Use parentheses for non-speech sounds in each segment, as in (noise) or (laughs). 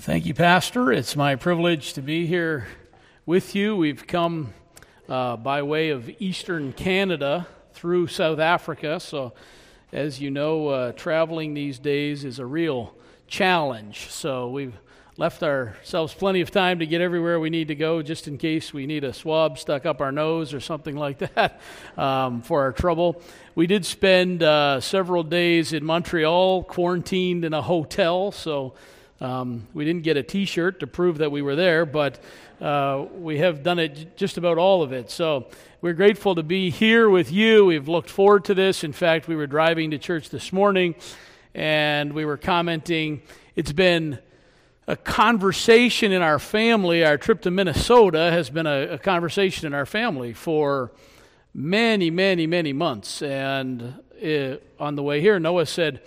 Thank you, Pastor. It's my privilege to be here with you. We've come uh, by way of eastern Canada through South Africa. So, as you know, uh, traveling these days is a real challenge. So, we've left ourselves plenty of time to get everywhere we need to go just in case we need a swab stuck up our nose or something like (laughs) that um, for our trouble. We did spend uh, several days in Montreal, quarantined in a hotel. So, um, we didn't get a t shirt to prove that we were there, but uh, we have done it just about all of it. So we're grateful to be here with you. We've looked forward to this. In fact, we were driving to church this morning and we were commenting. It's been a conversation in our family. Our trip to Minnesota has been a, a conversation in our family for many, many, many months. And it, uh, on the way here, Noah said,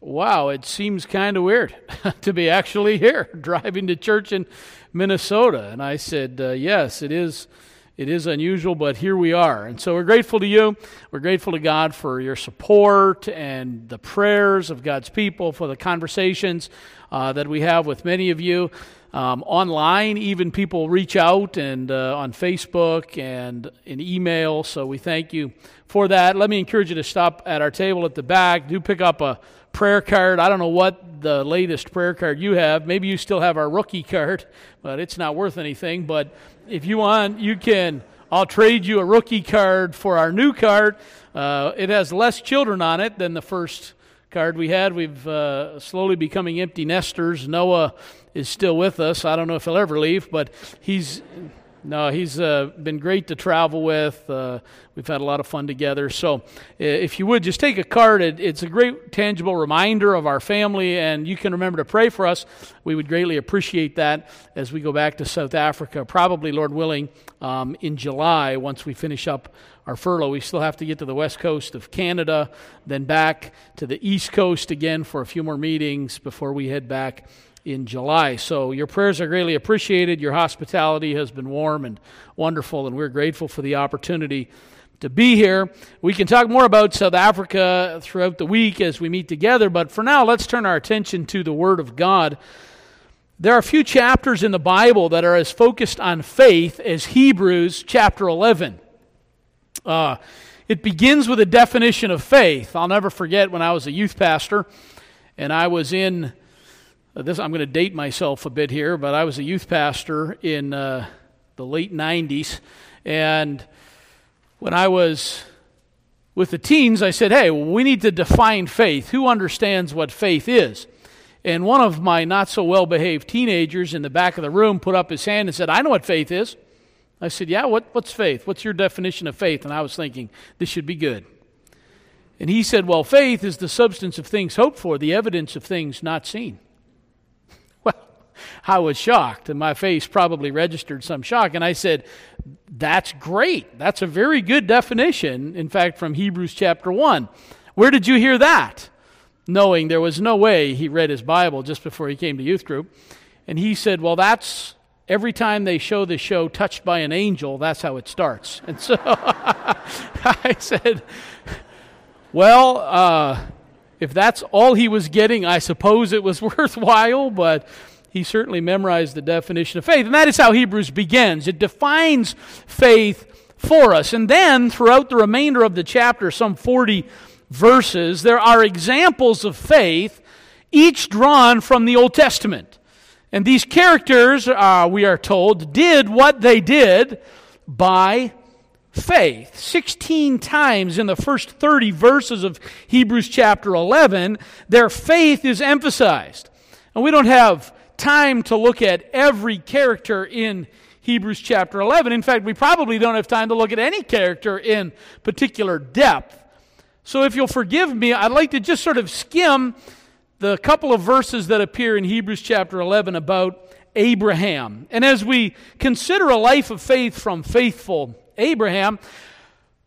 wow, it seems kind of weird (laughs) to be actually here (laughs) driving to church in Minnesota. And I said, uh, yes, it is. It is unusual, but here we are. And so we're grateful to you. We're grateful to God for your support and the prayers of God's people, for the conversations uh, that we have with many of you. Um, online, even people reach out and uh, on Facebook and in email. So we thank you for that. Let me encourage you to stop at our table at the back. Do pick up a prayer card. I don't know what the latest prayer card you have. Maybe you still have our rookie card, but it's not worth anything. But if you want, you can. I'll trade you a rookie card for our new card. Uh, it has less children on it than the first card we had. We've uh, slowly becoming empty nesters. Noah is still with us. I don't know if he'll ever leave, but he's no, he's uh, been great to travel with. Uh, we've had a lot of fun together. So, if you would just take a card, it, it's a great tangible reminder of our family, and you can remember to pray for us. We would greatly appreciate that as we go back to South Africa, probably, Lord willing, um, in July once we finish up our furlough. We still have to get to the west coast of Canada, then back to the east coast again for a few more meetings before we head back in July. So your prayers are greatly appreciated. Your hospitality has been warm and wonderful, and we're grateful for the opportunity to be here. We can talk more about South Africa throughout the week as we meet together, but for now, let's turn our attention to the Word of God. There are a few chapters in the Bible that are as focused on faith as Hebrews chapter 11. Uh, it begins with a definition of faith. I'll never forget when I was a youth pastor and I was in this I'm going to date myself a bit here, but I was a youth pastor in uh, the late 90s, and when I was with the teens, I said, "Hey, we need to define faith. Who understands what faith is?" And one of my not so well behaved teenagers in the back of the room put up his hand and said, I know what faith is. I said, Yeah, what, what's faith? What's your definition of faith? And I was thinking, this should be good. And he said, Well, faith is the substance of things hoped for, the evidence of things not seen. I was shocked, and my face probably registered some shock. And I said, That's great. That's a very good definition, in fact, from Hebrews chapter 1. Where did you hear that? Knowing there was no way he read his Bible just before he came to youth group. And he said, Well, that's every time they show the show touched by an angel, that's how it starts. (laughs) And so I said, Well, uh, if that's all he was getting, I suppose it was (laughs) worthwhile, but he certainly memorized the definition of faith. And that is how Hebrews begins. It defines faith for us. And then, throughout the remainder of the chapter, some 40 verses, there are examples of faith, each drawn from the Old Testament. And these characters, uh, we are told, did what they did by faith. 16 times in the first 30 verses of Hebrews chapter 11, their faith is emphasized. And we don't have time to look at every character in Hebrews chapter 11. In fact, we probably don't have time to look at any character in particular depth. So, if you'll forgive me, I'd like to just sort of skim the couple of verses that appear in Hebrews chapter 11 about Abraham. And as we consider a life of faith from faithful Abraham,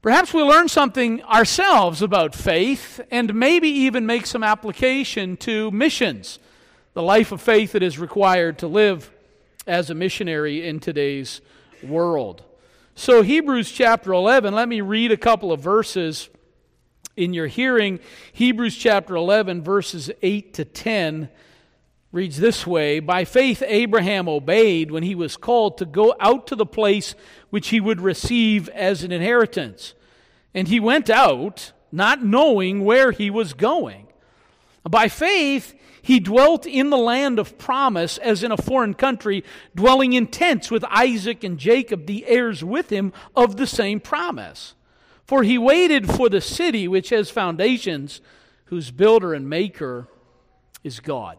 perhaps we'll learn something ourselves about faith and maybe even make some application to missions the life of faith that is required to live as a missionary in today's world. So, Hebrews chapter 11, let me read a couple of verses in your hearing. Hebrews chapter 11, verses 8 to 10. reads this way By faith, Abraham obeyed when he was called to go out to the place which he would receive as an inheritance. And he went out, not knowing where he was going. By faith, he dwelt in the land of promise as in a foreign country, dwelling in tents with Isaac and Jacob, the heirs with him of the same promise. For he waited for the city which has foundations, whose builder and maker is God.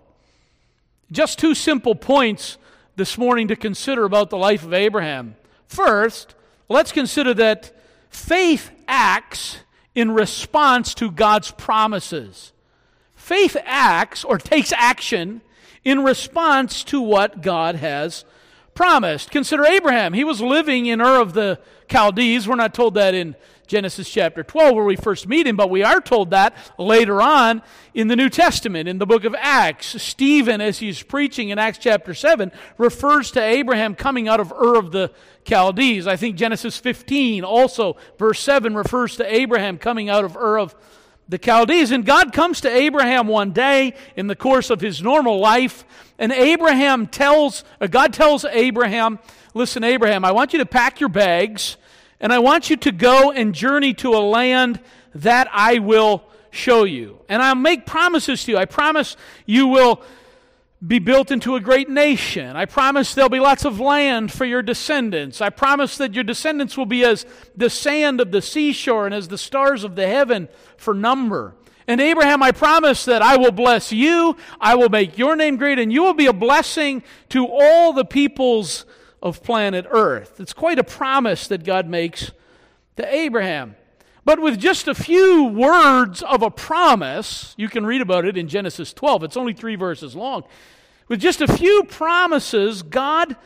Just two simple points this morning to consider about the life of Abraham. First, let's consider that faith acts in response to God's promises. Faith acts or takes action in response to what God has promised. Consider Abraham. He was living in Ur of the Chaldees. We're not told that in Genesis chapter 12, where we first meet him, but we are told that later on in the New Testament, in the book of Acts. Stephen, as he's preaching in Acts chapter 7, refers to Abraham coming out of Ur of the Chaldees. I think Genesis 15, also, verse 7, refers to Abraham coming out of Ur of the Chaldees. And God comes to Abraham one day in the course of his normal life, and Abraham tells, uh, God tells Abraham, Listen, Abraham, I want you to pack your bags and I want you to go and journey to a land that I will show you. And I'll make promises to you. I promise you will be built into a great nation. I promise there'll be lots of land for your descendants. I promise that your descendants will be as the sand of the seashore and as the stars of the heaven for number. And Abraham, I promise that I will bless you, I will make your name great, and you will be a blessing to all the peoples of planet Earth. It's quite a promise that God makes to Abraham. But with just a few words of a promise, you can read about it in Genesis 12. It's only three verses long. With just a few promises, God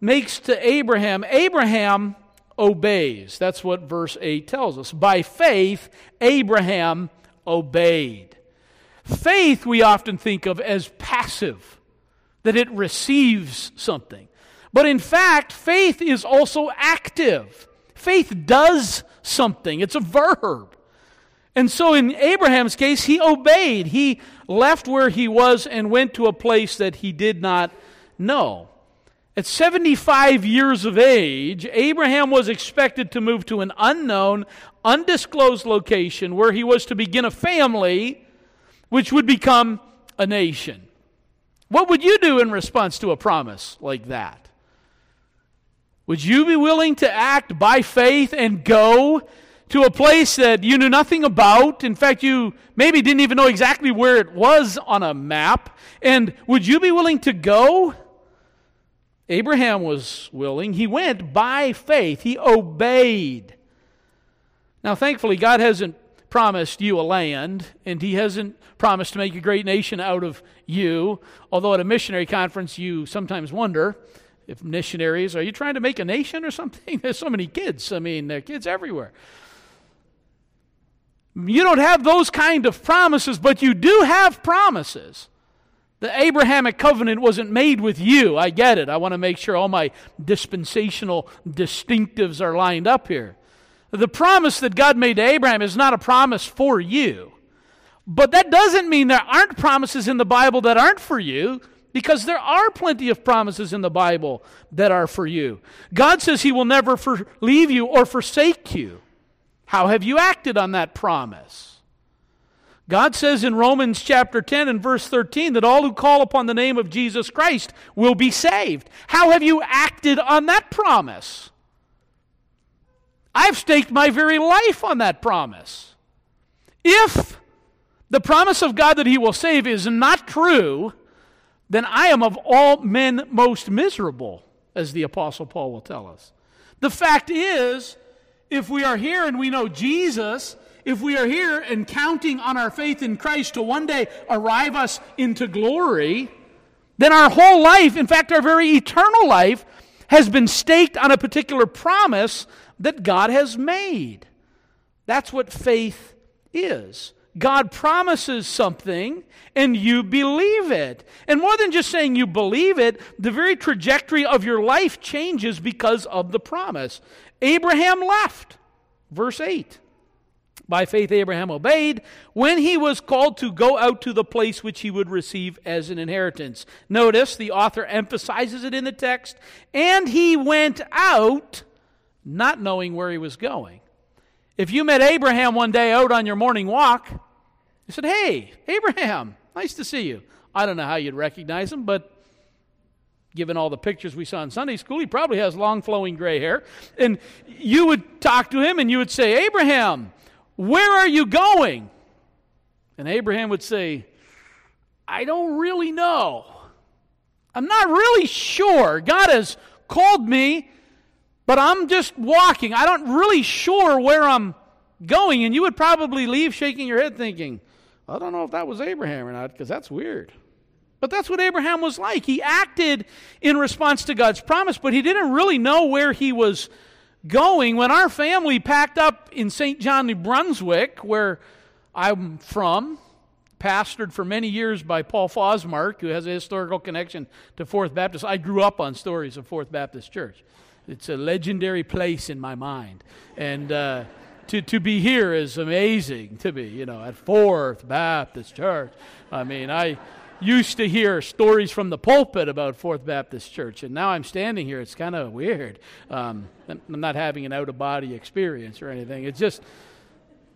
makes to Abraham, Abraham obeys. That's what verse 8 tells us. By faith, Abraham obeyed. Faith we often think of as passive, that it receives something. But in fact, faith is also active. Faith does something, it's a verb. And so in Abraham's case, he obeyed. He left where he was and went to a place that he did not know. At 75 years of age, Abraham was expected to move to an unknown, undisclosed location where he was to begin a family which would become a nation. What would you do in response to a promise like that? Would you be willing to act by faith and go to a place that you knew nothing about? In fact, you maybe didn't even know exactly where it was on a map. And would you be willing to go? Abraham was willing. He went by faith, he obeyed. Now, thankfully, God hasn't promised you a land, and He hasn't promised to make a great nation out of you. Although at a missionary conference, you sometimes wonder if missionaries, are you trying to make a nation or something? (laughs) There's so many kids. I mean, there are kids everywhere. You don't have those kind of promises, but you do have promises. The Abrahamic covenant wasn't made with you. I get it. I want to make sure all my dispensational distinctives are lined up here. The promise that God made to Abraham is not a promise for you. But that doesn't mean there aren't promises in the Bible that aren't for you because there are plenty of promises in the Bible that are for you. God says He will never for- leave you or forsake you. How have you acted on that promise? God says in Romans chapter 10 and verse 13 that all who call upon the name of Jesus Christ will be saved. How have you acted on that promise? I've staked my very life on that promise. If the promise of God that He will save is not true, then I am of all men most miserable, as the Apostle Paul will tell us. The fact is, if we are here and we know Jesus, if we are here and counting on our faith in Christ to one day arrive us into glory, then our whole life, in fact, our very eternal life, has been staked on a particular promise that God has made. That's what faith is. God promises something and you believe it. And more than just saying you believe it, the very trajectory of your life changes because of the promise. Abraham left, verse 8. By faith, Abraham obeyed when he was called to go out to the place which he would receive as an inheritance. Notice the author emphasizes it in the text, and he went out not knowing where he was going. If you met Abraham one day out on your morning walk, you said, Hey, Abraham, nice to see you. I don't know how you'd recognize him, but given all the pictures we saw in Sunday school, he probably has long flowing gray hair. And you would talk to him and you would say, Abraham, where are you going? And Abraham would say, I don't really know. I'm not really sure. God has called me but I'm just walking. I don't really sure where I'm going. And you would probably leave shaking your head thinking, I don't know if that was Abraham or not, because that's weird. But that's what Abraham was like. He acted in response to God's promise, but he didn't really know where he was going. When our family packed up in Saint John, New Brunswick, where I'm from, pastored for many years by Paul Fosmark, who has a historical connection to Fourth Baptist. I grew up on stories of Fourth Baptist Church. It's a legendary place in my mind. And uh, to, to be here is amazing to me, you know, at Fourth Baptist Church. I mean, I used to hear stories from the pulpit about Fourth Baptist Church, and now I'm standing here. It's kind of weird. Um, I'm not having an out of body experience or anything. It's just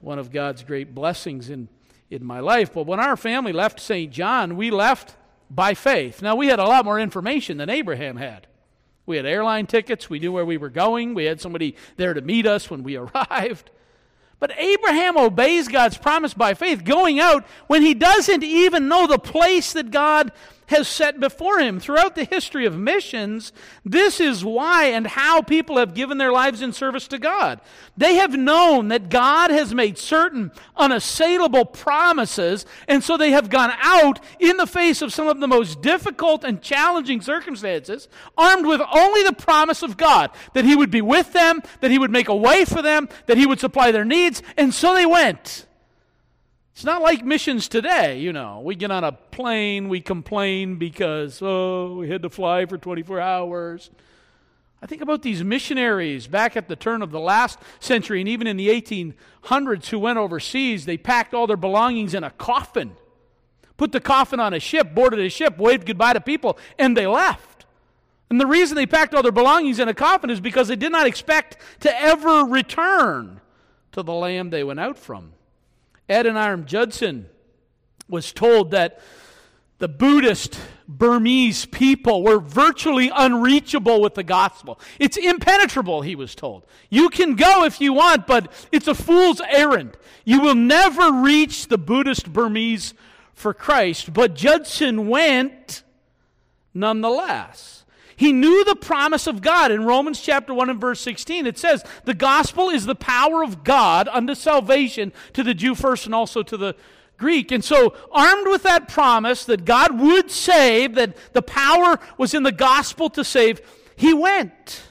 one of God's great blessings in, in my life. But when our family left Saint John, we left by faith. Now, we had a lot more information than Abraham had. We had airline tickets. We knew where we were going. We had somebody there to meet us when we (laughs) arrived. But Abraham obeys God's promise by faith, going out when he doesn't even know the place that God has set before him. Throughout the history of missions, this is why and how people have given their lives in service to God. They have known that God has made certain unassailable promises, and so they have gone out in the face of some of the most difficult and challenging circumstances, armed with only the promise of God that He would be with them, that He would make a way for them, that He would supply their needs, and so they went. It's not like missions today, you know. We get on a plane, we complain because, oh, we had to fly for 24 hours. I think about these missionaries back at the turn of the last century and even in the 1800s who went overseas. They packed all their belongings in a coffin, put the coffin on a ship, boarded a ship, waved goodbye to people, and they left. And the reason they packed all their belongings in a coffin is because they did not expect to ever return to the land they went out from. Adoniram Judson was told that the Buddhist Burmese people were virtually unreachable with the gospel. It's impenetrable, he was told. You can go if you want, but it's a fool's errand. You will never reach the Buddhist Burmese for Christ. But Judson went nonetheless. He knew the promise of God. In Romans chapter 1 and verse 16, it says, The gospel is the power of God unto salvation to the Jew first and also to the Greek. And so, armed with that promise that God would save, that the power was in the gospel to save, he went.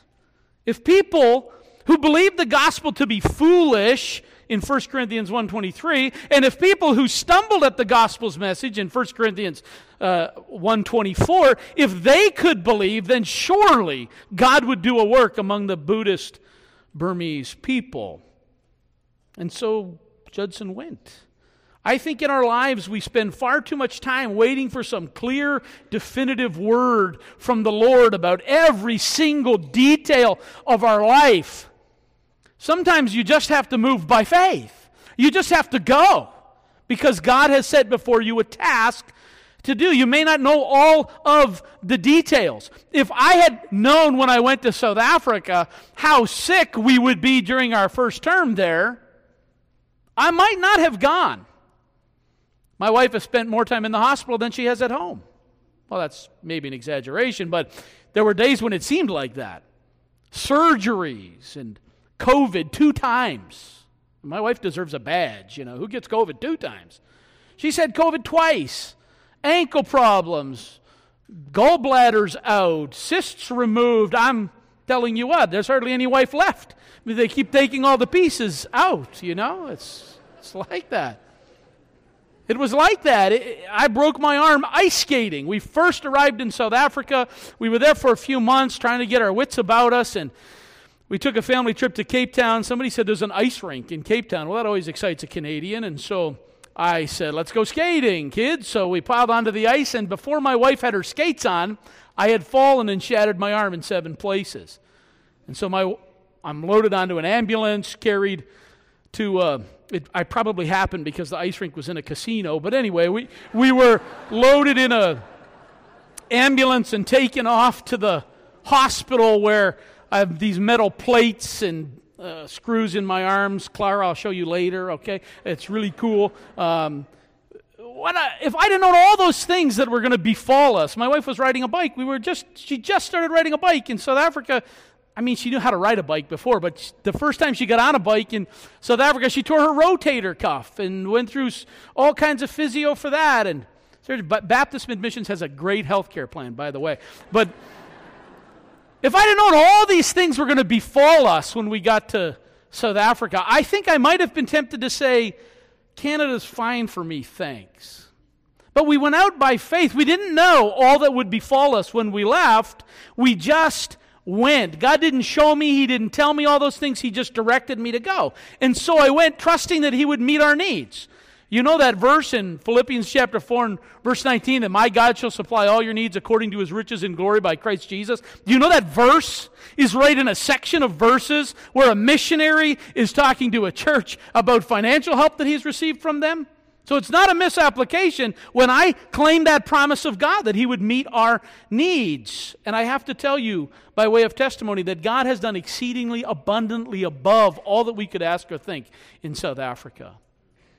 If people who believed the gospel to be foolish in 1 Corinthians 1.23, and if people who stumbled at the gospel's message in 1 Corinthians uh, 124, if they could believe, then surely God would do a work among the Buddhist Burmese people. And so Judson went. I think in our lives we spend far too much time waiting for some clear, definitive word from the Lord about every single detail of our life. Sometimes you just have to move by faith. You just have to go because God has set before you a task to do. You may not know all of the details. If I had known when I went to South Africa how sick we would be during our first term there, I might not have gone. My wife has spent more time in the hospital than she has at home. Well, that's maybe an exaggeration, but there were days when it seemed like that. Surgeries and COVID two times. My wife deserves a badge, you know. Who gets COVID two times? She said COVID twice. Ankle problems, gallbladders out, cysts removed. I'm telling you what, there's hardly any wife left. They keep taking all the pieces out, you know. It's, it's like that. It was like that. It, I broke my arm ice skating. We first arrived in South Africa. We were there for a few months trying to get our wits about us, and we took a family trip to Cape Town. Somebody said there's an ice rink in Cape Town. Well, that always excites a Canadian. And so I said, let's go skating, kids. So we piled onto the ice, and before my wife had her skates on, I had fallen and shattered my arm in seven places. And so my, I'm loaded onto an ambulance, carried to, uh, it, I probably happened because the ice rink was in a casino. But anyway, we, we were loaded in a ambulance and taken off to the hospital where I have these metal plates and uh, screws in my arms. Clara, I'll show you later, okay? It's really cool. Um, I, if I'd have known all those things that were going to befall us, my wife was riding a bike. We were just, she just started riding a bike in South Africa. I mean, she knew how to ride a bike before, but the first time she got on a bike in South Africa, she tore her rotator cuff and went through all kinds of physio for that. And Baptist Mid-Missions has a great health care plan, by the way. But if I'd have known all these things were going to befall us when we got to South Africa, I think I might have been tempted to say, Canada's fine for me, thanks. But we went out by faith. We didn't know all that would befall us when we left. We just went. God didn't show me, He didn't tell me all those things, He just directed me to go. And so I went trusting that He would meet our needs. You know that verse in Philippians chapter 4 and verse 19 that my God shall supply all your needs according to his riches in glory by Christ Jesus? Do you know that verse is right in a section of verses where a missionary is talking to a church about financial help that he's received from them? So it's not a misapplication when I claim that promise of God that He would meet our needs. And I have to tell you, by way of testimony, that God has done exceedingly abundantly above all that we could ask or think in South Africa.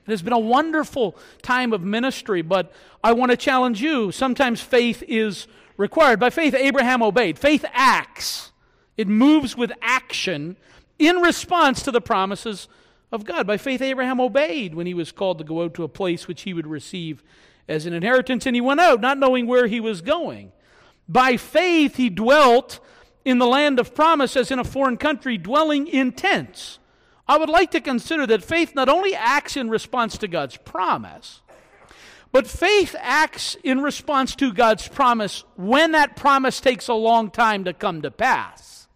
It has been a wonderful time of ministry, but I want to challenge you. Sometimes faith is required. By faith, Abraham obeyed. Faith acts, it moves with action in response to the promises of God. By faith, Abraham obeyed when he was called to go out to a place which he would receive as an inheritance, and he went out not knowing where he was going. By faith, he dwelt in the land of promise as in a foreign country, dwelling in tents I would like to consider that faith not only acts in response to God's promise, but faith acts in response to God's promise when that promise takes a long time to come to pass.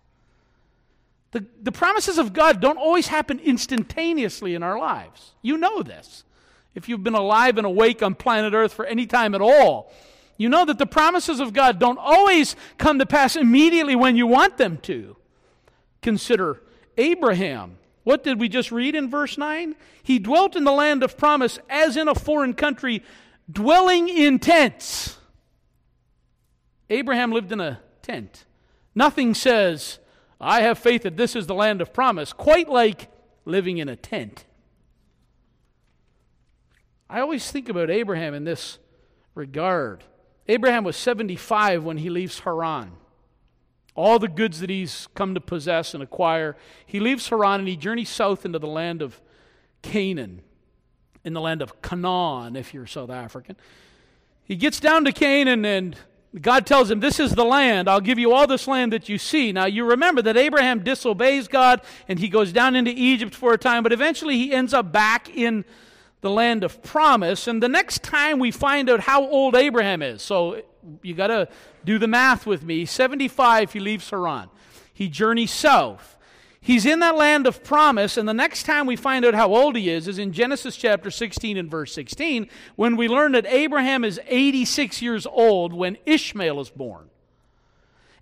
The, the promises of God don't always happen instantaneously in our lives. You know this. If you've been alive and awake on planet Earth for any time at all, you know that the promises of God don't always come to pass immediately when you want them to. Consider Abraham. What did we just read in verse 9? He dwelt in the land of promise as in a foreign country, dwelling in tents. Abraham lived in a tent. Nothing says, I have faith that this is the land of promise, quite like living in a tent. I always think about Abraham in this regard. Abraham was 75 when he leaves Haran all the goods that he's come to possess and acquire. He leaves Haran and he journeys south into the land of Canaan, in the land of Canaan, if you're South African. He gets down to Canaan and God tells him, This is the land. I'll give you all this land that you see. Now, you remember that Abraham disobeys God and he goes down into Egypt for a time, but eventually he ends up back in the land of promise. And the next time we find out how old Abraham is, so you got to do the math with me. 75, he leaves Haran. He journeys south. He's in that land of promise, and the next time we find out how old he is is in Genesis chapter 16 and verse 16, when we learn that Abraham is 86 years old when Ishmael is born.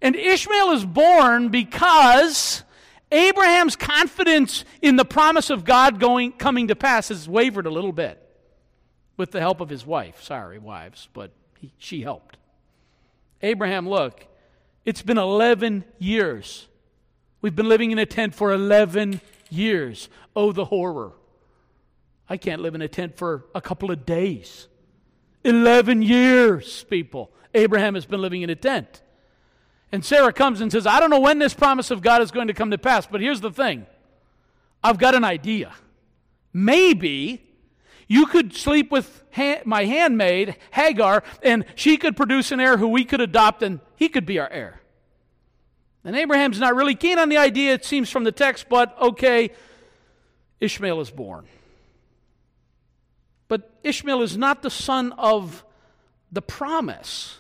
And Ishmael is born because Abraham's confidence in the promise of God going, coming to pass has wavered a little bit with the help of his wife. Sorry, wives, but he, she helped. Abraham, look, it's been 11 years. We've been living in a tent for 11 years. Oh, the horror. I can't live in a tent for a couple of days. 11 years, people. Abraham has been living in a tent. And Sarah comes and says, I don't know when this promise of God is going to come to pass, but here's the thing I've got an idea. Maybe you could sleep with ha- my handmaid, Hagar, and she could produce an heir who we could adopt, and he could be our heir. And Abraham's not really keen on the idea, it seems from the text, but okay, Ishmael is born. But Ishmael is not the son of the promise.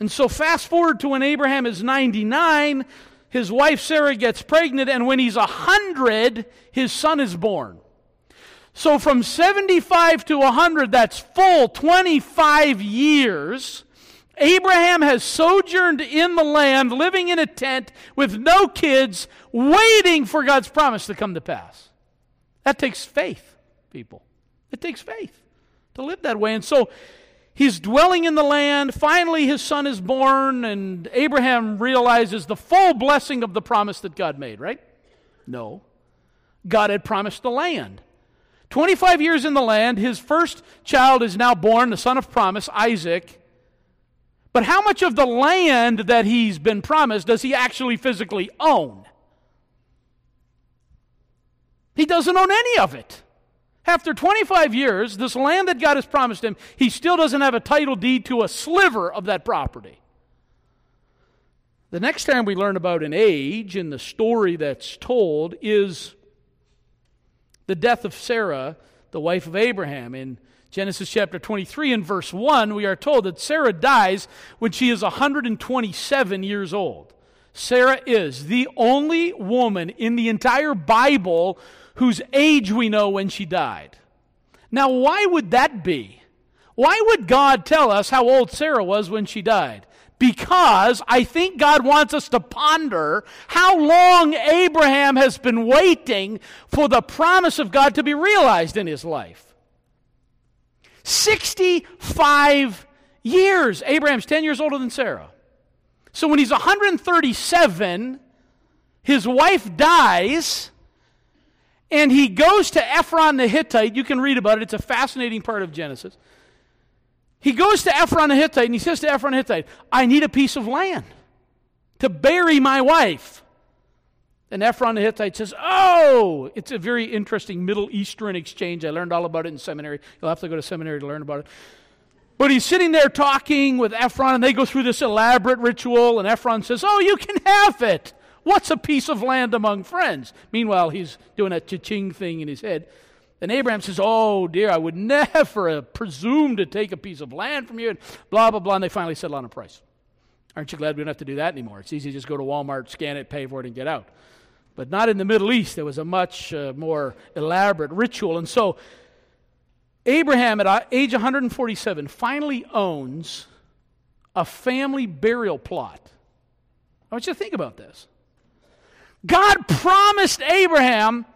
And so, fast forward to when Abraham is 99, his wife Sarah gets pregnant, and when he's 100, his son is born. So from 75 to 100, that's full 25 years. Abraham has sojourned in the land, living in a tent with no kids, waiting for God's promise to come to pass. That takes faith, people. It takes faith to live that way. And so he's dwelling in the land. Finally, his son is born, and Abraham realizes the full blessing of the promise that God made, right? No. God had promised the land. 25 years in the land, his first child is now born, the son of promise, Isaac. But how much of the land that he's been promised does he actually physically own? He doesn't own any of it. After 25 years, this land that God has promised him, he still doesn't have a title deed to a sliver of that property. The next time we learn about an age in the story that's told is the death of Sarah, the wife of Abraham. In Genesis chapter 23 and verse 1, we are told that Sarah dies when she is 127 years old. Sarah is the only woman in the entire Bible whose age we know when she died. Now, why would that be? Why would God tell us how old Sarah was when she died? Because I think God wants us to ponder how long Abraham has been waiting for the promise of God to be realized in his life. 65 years. Abraham's 10 years older than Sarah. So when he's 137, his wife dies, and he goes to Ephron the Hittite. You can read about it, it's a fascinating part of Genesis. He goes to Ephron the Hittite and he says to Ephron the Hittite, I need a piece of land to bury my wife. And Ephron the Hittite says, Oh, it's a very interesting Middle Eastern exchange. I learned all about it in seminary. You'll have to go to seminary to learn about it. But he's sitting there talking with Ephron, and they go through this elaborate ritual, and Ephron says, Oh, you can have it. What's a piece of land among friends? Meanwhile, he's doing a cha-ching thing in his head. And Abraham says, Oh, dear, I would (laughs) never presume to take a piece of land from you, and blah, blah, blah. And they finally settle on a price. Aren't you glad we don't have to do that anymore? It's easy to just go to Walmart, scan it, pay for it, and get out. But not in the Middle East. There was a much uh, more elaborate ritual. And so Abraham, at age 147, finally owns a family burial plot. I want you to think about this. God promised Abraham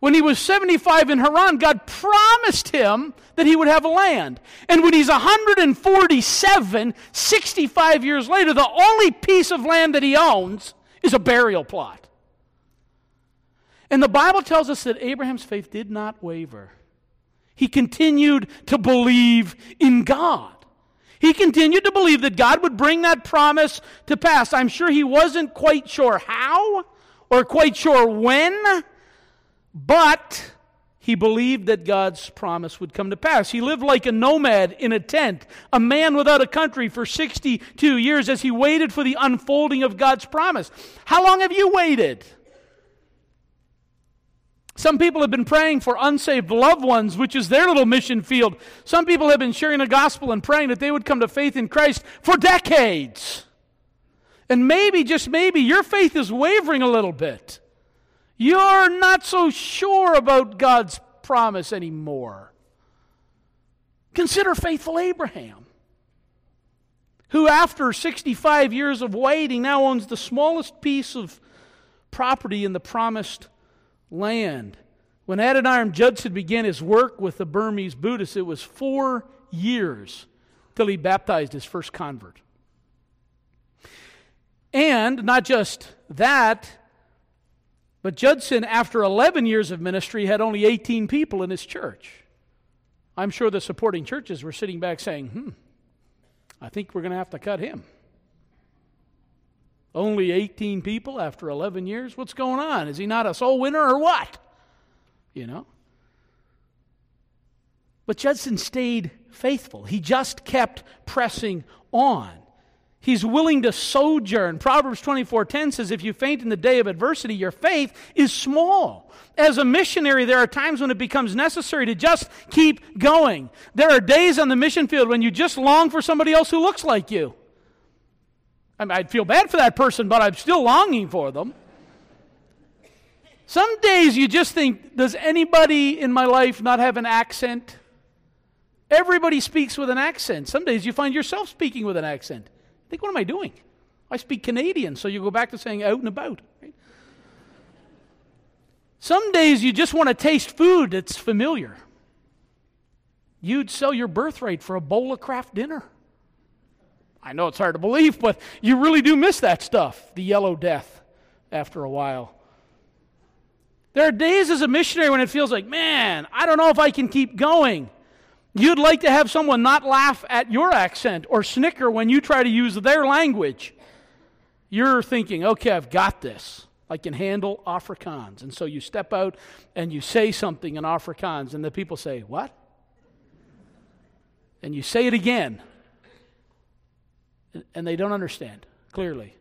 when he was 75 in Haran, God promised him that he would have a land. And when he's 147, 65 years later, the only piece of land that he owns is a burial plot. And the Bible tells us that Abraham's faith did not waver. He continued to believe in God. He continued to believe that God would bring that promise to pass. I'm sure he wasn't quite sure how or quite sure when but he believed that God's promise would come to pass. He lived like a nomad in a tent, a man without a country for 62 years as he waited for the unfolding of God's promise. How long have you waited? Some people have been praying for unsaved loved ones, which is their little mission field. Some people have been sharing the gospel and praying that they would come to faith in Christ for decades. And maybe, just maybe, your faith is wavering a little bit. You're not so sure about God's promise anymore. Consider faithful Abraham, who, after 65 years of waiting, now owns the smallest piece of property in the promised land. When Adoniram Judson began his work with the Burmese Buddhists, it was four years till he baptized his first convert. And not just that, but Judson, after 11 years of ministry, had only 18 people in his church. I'm sure the supporting churches were sitting back saying, hmm, I think we're going to have to cut him. Only 18 people after 11 years? What's going on? Is he not a soul winner or what? You know? But Judson stayed faithful. He just kept pressing on. He's willing to sojourn. Proverbs 24:10 says if you faint in the day of adversity, your faith is small. As a missionary, there are times when it becomes necessary to just keep going. There are days on the mission field when you just long for somebody else who looks like you. I mean, I'd feel bad for that person, but I'm still longing for them. Some days you just think, does anybody in my life not have an accent? Everybody speaks with an accent. Some days you find yourself speaking with an accent. Think, what am I doing? I speak Canadian, so you go back to saying out and about. Right? Some days you just want to taste food that's familiar. You'd sell your birthright for a bowl of Kraft dinner. I know it's hard to believe, but you really do miss that stuff, the yellow death, after a while. There are days as a missionary when it feels like, man, I don't know if I can keep going. You'd like to have someone not laugh at your accent or snicker when you try to use their language. You're thinking, okay, I've got this. I can handle Afrikaans. And so you step out and you say something in Afrikaans, and the people say, What? And you say it again, and they don't understand clearly.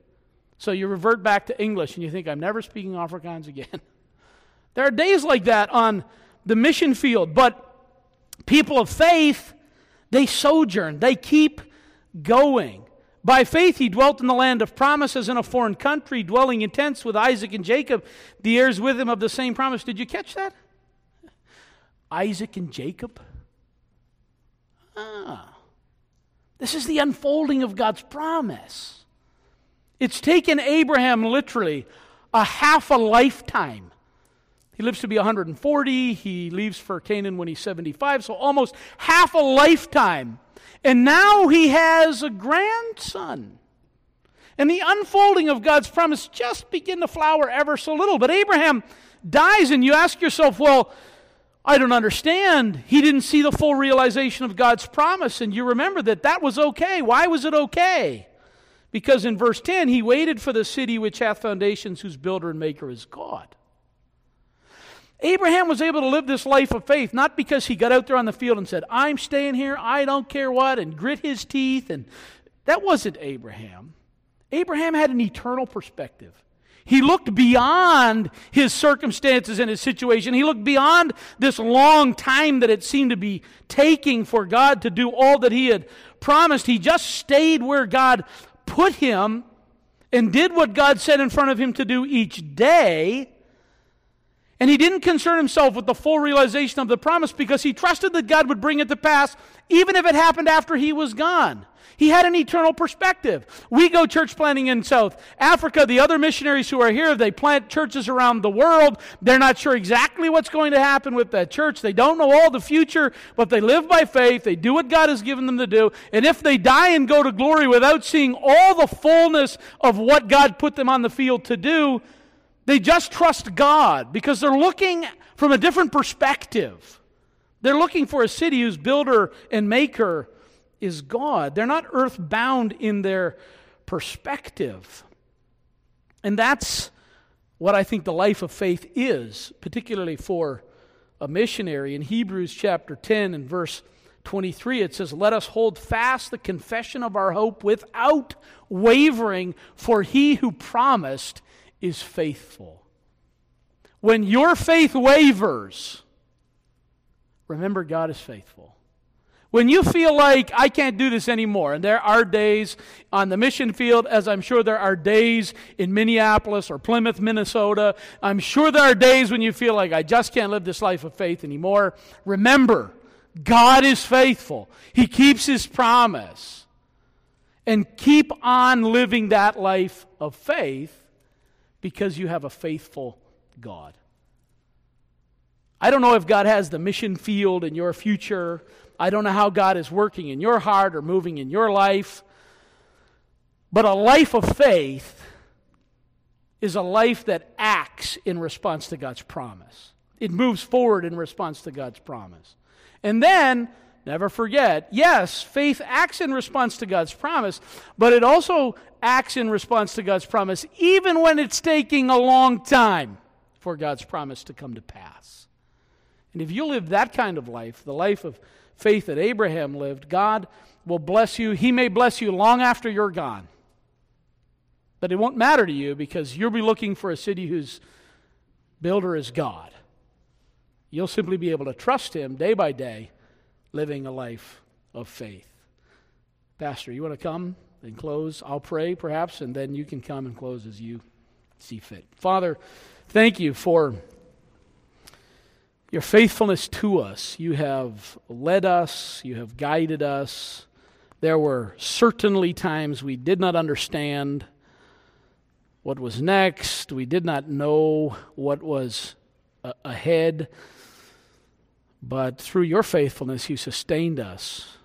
So you revert back to English and you think, I'm never speaking Afrikaans again. (laughs) there are days like that on the mission field, but people of faith, they sojourn, they keep going. By faith, he dwelt in the land of promises in a foreign country, dwelling in tents with Isaac and Jacob, the heirs with him of the same promise. Did you catch that? Isaac and Jacob? Ah. This is the unfolding of God's promise. It's taken Abraham literally a half a lifetime. He lives to be 140. He leaves for Canaan when he's 75, so almost half a lifetime. And now he has a grandson. And the unfolding of God's promise just begin to flower ever so little. But Abraham dies, and you ask yourself, well, I don't understand. He didn't see the full realization of God's promise. And you remember that that was okay. Why was it okay? Because in verse 10, he waited for the city which hath foundations, whose builder and maker is God. Abraham was able to live this life of faith not because he got out there on the field and said, I'm staying here, I don't care what, and grit his teeth. And that wasn't Abraham. Abraham had an eternal perspective. He looked beyond his circumstances and his situation. He looked beyond this long time that it seemed to be taking for God to do all that he had promised. He just stayed where God put him and did what God said in front of him to do each day. And he didn't concern himself with the full realization of the promise because he trusted that God would bring it to pass even if it happened after he was gone. He had an eternal perspective. We go church planting in South Africa. The other missionaries who are here, they plant churches around the world. They're not sure exactly what's going to happen with that church. They don't know all the future, but they live by faith. They do what God has given them to do. And if they die and go to glory without seeing all the fullness of what God put them on the field to do, they just trust God because they're looking from a different perspective. They're looking for a city whose builder and maker is God. They're not earthbound in their perspective. And that's what I think the life of faith is, particularly for a missionary. In Hebrews chapter 10 and verse 23, it says, Let us hold fast the confession of our hope without wavering, for he who promised is faithful. When your faith wavers, remember God is faithful. When you feel like I can't do this anymore, and there are days on the mission field, as I'm sure there are days in Minneapolis or Plymouth, Minnesota, I'm sure there are days when you feel like I just can't live this life of faith anymore. Remember, God is faithful, He keeps His promise. And keep on living that life of faith because you have a faithful God. I don't know if God has the mission field in your future I don't know how God is working in your heart or moving in your life. But a life of faith is a life that acts in response to God's promise. It moves forward in response to God's promise. And then, never forget, yes, faith acts in response to God's promise, but it also acts in response to God's promise, even when it's taking a long time for God's promise to come to pass. And if you live that kind of life, the life of faith that Abraham lived, God will bless you. He may bless you long after you're gone. But it won't matter to you because you'll be looking for a city whose builder is God. You'll simply be able to trust Him day by day, living a life of faith. Pastor, you want to come and close. I'll pray perhaps, and then you can come and close as you see fit. Father, thank you for your faithfulness to us. You have led us, you have guided us. There were certainly times we did not understand what was next, we did not know what was ahead. But through your faithfulness, you sustained us.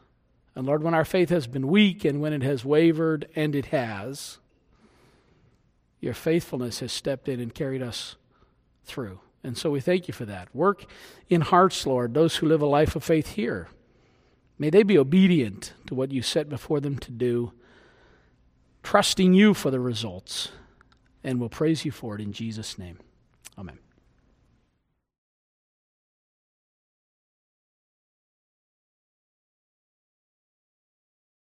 And Lord, when our faith has been weak and when it has wavered, and it has, your faithfulness has stepped in and carried us through. And so we thank you for that. Work in hearts, Lord, those who live a life of faith here. May they be obedient to what you set before them to do, trusting you for the results. And we'll praise you for it in Jesus' name.